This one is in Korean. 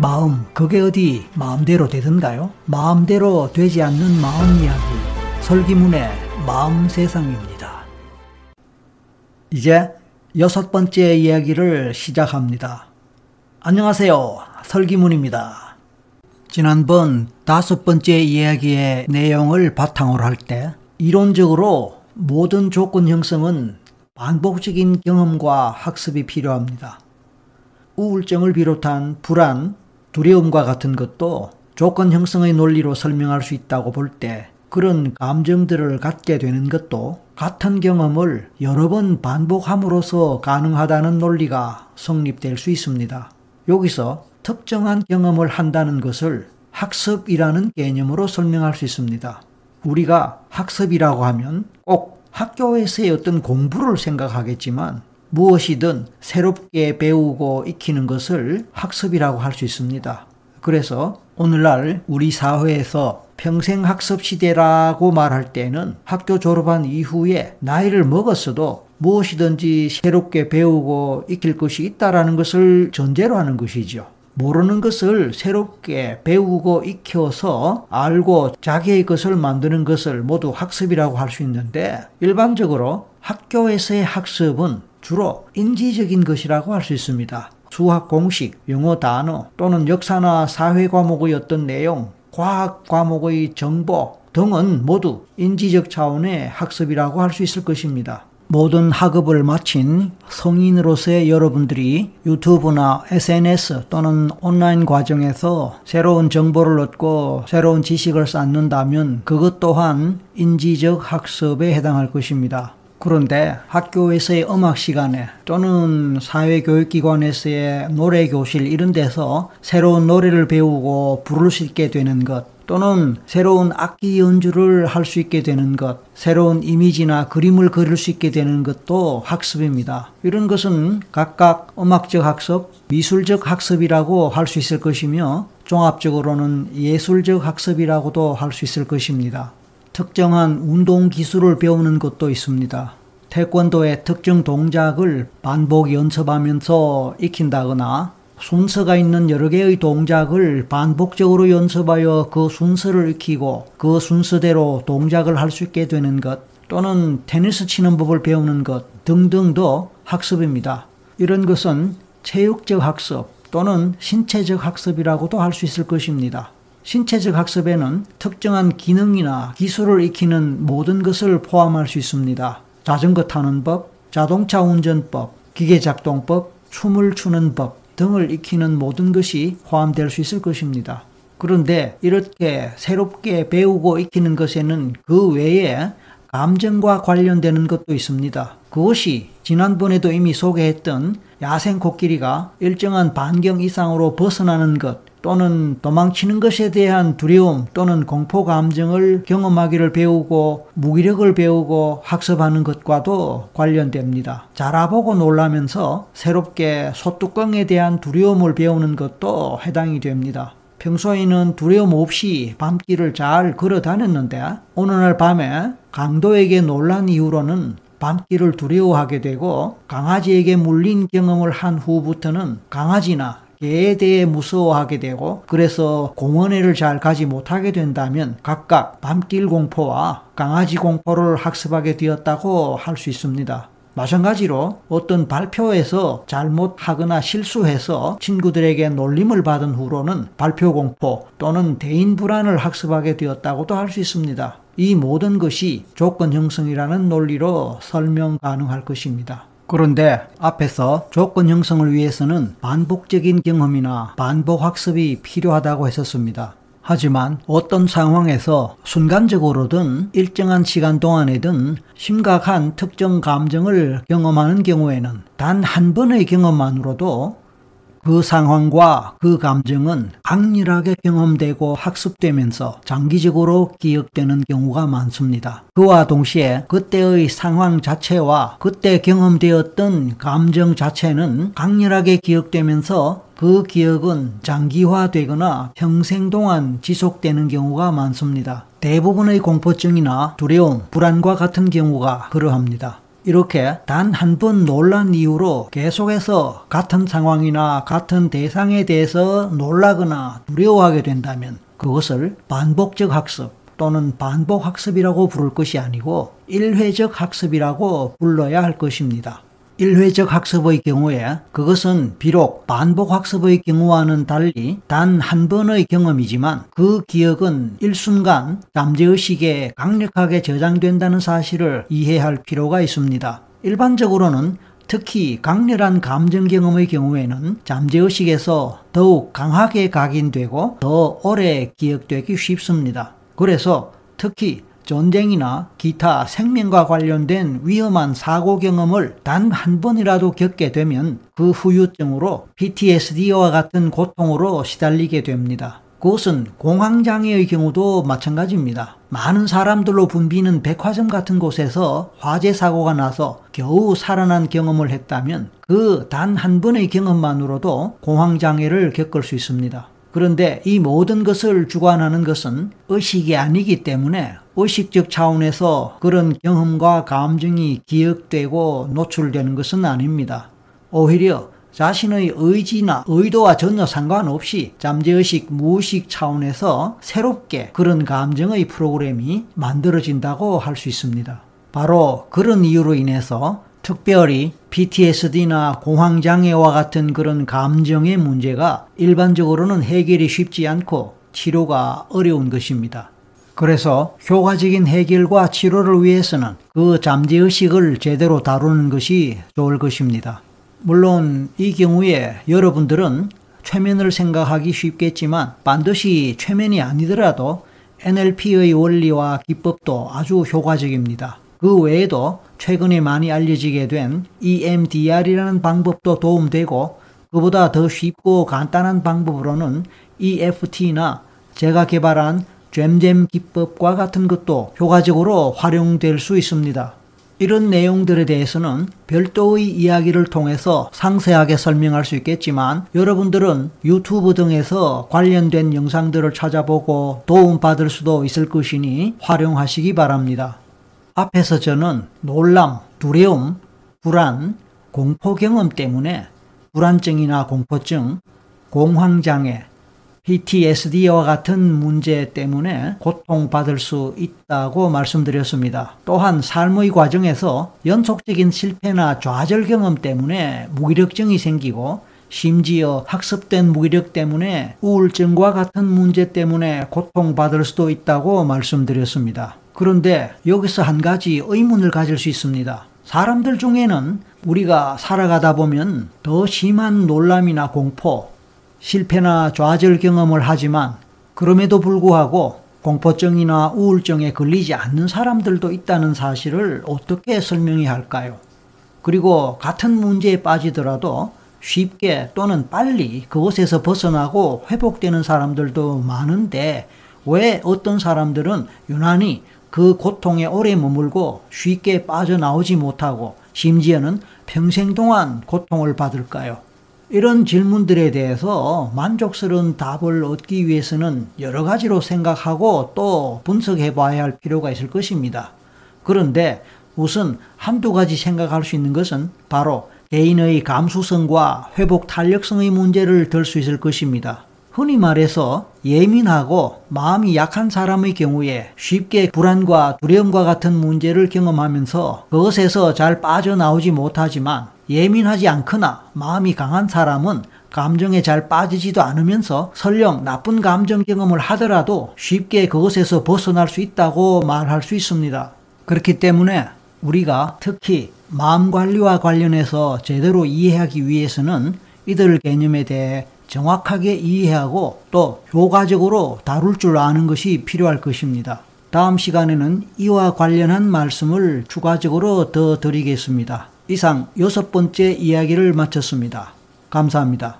마음, 그게 어디 마음대로 되던가요? 마음대로 되지 않는 마음 이야기, 설기문의 마음 세상입니다. 이제 여섯 번째 이야기를 시작합니다. 안녕하세요. 설기문입니다. 지난번 다섯 번째 이야기의 내용을 바탕으로 할 때 이론적으로 모든 조건 형성은 반복적인 경험과 학습이 필요합니다. 우울증을 비롯한 불안, 두려움과 같은 것도 조건 형성의 논리로 설명할 수 있다고 볼 때 그런 감정들을 갖게 되는 것도 같은 경험을 여러 번 반복함으로써 가능하다는 논리가 성립될 수 있습니다. 여기서 특정한 경험을 한다는 것을 학습이라는 개념으로 설명할 수 있습니다. 우리가 학습이라고 하면 꼭 학교에서의 어떤 공부를 생각하겠지만 무엇이든 새롭게 배우고 익히는 것을 학습이라고 할 수 있습니다. 그래서 오늘날 우리 사회에서 평생 학습 시대라고 말할 때는 학교 졸업한 이후에 나이를 먹었어도 무엇이든지 새롭게 배우고 익힐 것이 있다라는 것을 전제로 하는 것이죠. 모르는 것을 새롭게 배우고 익혀서 알고 자기의 것을 만드는 것을 모두 학습이라고 할 수 있는데 일반적으로 학교에서의 학습은 주로 인지적인 것이라고 할 수 있습니다. 수학 공식, 영어 단어 또는 역사나 사회 과목의 어떤 내용, 과학 과목의 정보 등은 모두 인지적 차원의 학습이라고 할 수 있을 것입니다. 모든 학업을 마친 성인으로서의 여러분들이 유튜브나 SNS 또는 온라인 과정에서 새로운 정보를 얻고 새로운 지식을 쌓는다면 그것 또한 인지적 학습에 해당할 것입니다. 그런데 학교에서의 음악 시간에 또는 사회교육기관에서의 노래교실 이런 데서 새로운 노래를 배우고 부를 수 있게 되는 것 또는 새로운 악기 연주를 할 수 있게 되는 것, 새로운 이미지나 그림을 그릴 수 있게 되는 것도 학습입니다. 이런 것은 각각 음악적 학습, 미술적 학습이라고 할 수 있을 것이며 종합적으로는 예술적 학습이라고도 할 수 있을 것입니다. 특정한 운동 기술을 배우는 것도 있습니다. 태권도의 특정 동작을 반복 연습하면서 익힌다거나 순서가 있는 여러 개의 동작을 반복적으로 연습하여 그 순서를 익히고 그 순서대로 동작을 할 수 있게 되는 것 또는 테니스 치는 법을 배우는 것 등등도 학습입니다. 이런 것은 체육적 학습 또는 신체적 학습이라고도 할 수 있을 것입니다. 신체적 학습에는 특정한 기능이나 기술을 익히는 모든 것을 포함할 수 있습니다. 자전거 타는 법, 자동차 운전법, 기계 작동법, 춤을 추는 법 등을 익히는 모든 것이 포함될 수 있을 것입니다. 그런데 이렇게 새롭게 배우고 익히는 것에는 그 외에 감정과 관련되는 것도 있습니다. 그것이 지난번에도 이미 소개했던 야생 코끼리가 일정한 반경 이상으로 벗어나는 것, 또는 도망치는 것에 대한 두려움 또는 공포 감정을 경험하기를 배우고 무기력을 배우고 학습하는 것과도 관련됩니다. 자라보고 놀라면서 새롭게 소뚜껑에 대한 두려움을 배우는 것도 해당이 됩니다. 평소에는 두려움 없이 밤길을 잘 걸어 다녔는데 어느 날 밤에 강도에게 놀란 이후로는 밤길을 두려워하게 되고 강아지에게 물린 경험을 한 후부터는 강아지나 개에 대해 무서워하게 되고 그래서 공원에를 잘 가지 못하게 된다면 각각 밤길 공포와 강아지 공포를 학습하게 되었다고 할 수 있습니다. 마찬가지로 어떤 발표에서 잘못하거나 실수해서 친구들에게 놀림을 받은 후로는 발표 공포 또는 대인 불안을 학습하게 되었다고도 할 수 있습니다. 이 모든 것이 조건 형성이라는 논리로 설명 가능할 것입니다. 그런데 앞에서 조건 형성을 위해서는 반복적인 경험이나 반복 학습이 필요하다고 했었습니다. 하지만 어떤 상황에서 순간적으로든 일정한 시간 동안에든 심각한 특정 감정을 경험하는 경우에는 단 한 번의 경험만으로도 그 상황과 그 감정은 강렬하게 경험되고 학습되면서 장기적으로 기억되는 경우가 많습니다. 그와 동시에 그때의 상황 자체와 그때 경험되었던 감정 자체는 강렬하게 기억되면서 그 기억은 장기화되거나 평생 동안 지속되는 경우가 많습니다. 대부분의 공포증이나 두려움, 불안과 같은 경우가 그러합니다. 이렇게 단 한 번 놀란 이후로 계속해서 같은 상황이나 같은 대상에 대해서 놀라거나 두려워하게 된다면 그것을 반복적 학습 또는 반복 학습이라고 부를 것이 아니고 일회적 학습이라고 불러야 할 것입니다. 일회적 학습의 경우에 그것은 비록 반복 학습의 경우와는 달리 단 한 번의 경험이지만 그 기억은 일순간 잠재의식에 강력하게 저장된다는 사실을 이해할 필요가 있습니다. 일반적으로는 특히 강렬한 감정 경험의 경우에는 잠재의식에서 더욱 강하게 각인되고 더 오래 기억되기 쉽습니다. 그래서 특히 전쟁이나 기타 생명과 관련된 위험한 사고 경험을 단 한 번이라도 겪게 되면 그 후유증으로 PTSD와 같은 고통으로 시달리게 됩니다. 그것은 공황장애의 경우도 마찬가지입니다. 많은 사람들로 붐비는 백화점 같은 곳에서 화재 사고가 나서 겨우 살아난 경험을 했다면 그 단 한 번의 경험만으로도 공황장애를 겪을 수 있습니다. 그런데 이 모든 것을 주관하는 것은 의식이 아니기 때문에 의식적 차원에서 그런 경험과 감정이 기억되고 노출되는 것은 아닙니다. 오히려 자신의 의지나 의도와 전혀 상관없이 잠재의식, 무의식 차원에서 새롭게 그런 감정의 프로그램이 만들어진다고 할 수 있습니다. 바로 그런 이유로 인해서 특별히 PTSD나 공황장애와 같은 그런 감정의 문제가 일반적으로는 해결이 쉽지 않고 치료가 어려운 것입니다. 그래서 효과적인 해결과 치료를 위해서는 그 잠재의식을 제대로 다루는 것이 좋을 것입니다. 물론 이 경우에 여러분들은 최면을 생각하기 쉽겠지만 반드시 최면이 아니더라도 NLP의 원리와 기법도 아주 효과적입니다. 그 외에도 최근에 많이 알려지게 된 EMDR이라는 방법도 도움되고 그보다 더 쉽고 간단한 방법으로는 EFT나 제가 개발한 잼잼 기법과 같은 것도 효과적으로 활용될 수 있습니다. 이런 내용들에 대해서는 별도의 이야기를 통해서 상세하게 설명할 수 있겠지만 여러분들은 유튜브 등에서 관련된 영상들을 찾아보고 도움받을 수도 있을 것이니 활용하시기 바랍니다. 앞에서 저는 놀람, 두려움, 불안, 공포 경험 때문에 불안증이나 공포증, 공황장애, PTSD와 같은 문제 때문에 고통받을 수 있다고 말씀드렸습니다. 또한 삶의 과정에서 연속적인 실패나 좌절 경험 때문에 무기력증이 생기고 심지어 학습된 무기력 때문에 우울증과 같은 문제 때문에 고통받을 수도 있다고 말씀드렸습니다. 그런데 여기서 한 가지 의문을 가질 수 있습니다. 사람들 중에는 우리가 살아가다 보면 더 심한 놀람이나 공포, 실패나 좌절 경험을 하지만 그럼에도 불구하고 공포증이나 우울증에 걸리지 않는 사람들도 있다는 사실을 어떻게 설명해야 할까요? 그리고 같은 문제에 빠지더라도 쉽게 또는 빨리 그곳에서 벗어나고 회복되는 사람들도 많은데 왜 어떤 사람들은 유난히 그 고통에 오래 머물고 쉽게 빠져나오지 못하고 심지어는 평생 동안 고통을 받을까요? 이런 질문들에 대해서 만족스러운 답을 얻기 위해서는 여러 가지로 생각하고 또 분석해 봐야 할 필요가 있을 것입니다. 그런데 우선 한두 가지 생각할 수 있는 것은 바로 개인의 감수성과 회복 탄력성의 문제를 들 수 있을 것입니다. 흔히 말해서 예민하고 마음이 약한 사람의 경우에 쉽게 불안과 두려움과 같은 문제를 경험하면서 그것에서 잘 빠져나오지 못하지만 예민하지 않거나 마음이 강한 사람은 감정에 잘 빠지지도 않으면서 설령 나쁜 감정 경험을 하더라도 쉽게 그것에서 벗어날 수 있다고 말할 수 있습니다. 그렇기 때문에 우리가 특히 마음 관리와 관련해서 제대로 이해하기 위해서는 이들 개념에 대해 정확하게 이해하고 또 효과적으로 다룰 줄 아는 것이 필요할 것입니다. 다음 시간에는 이와 관련한 말씀을 추가적으로 더 드리겠습니다. 이상 여섯 번째 이야기를 마쳤습니다. 감사합니다.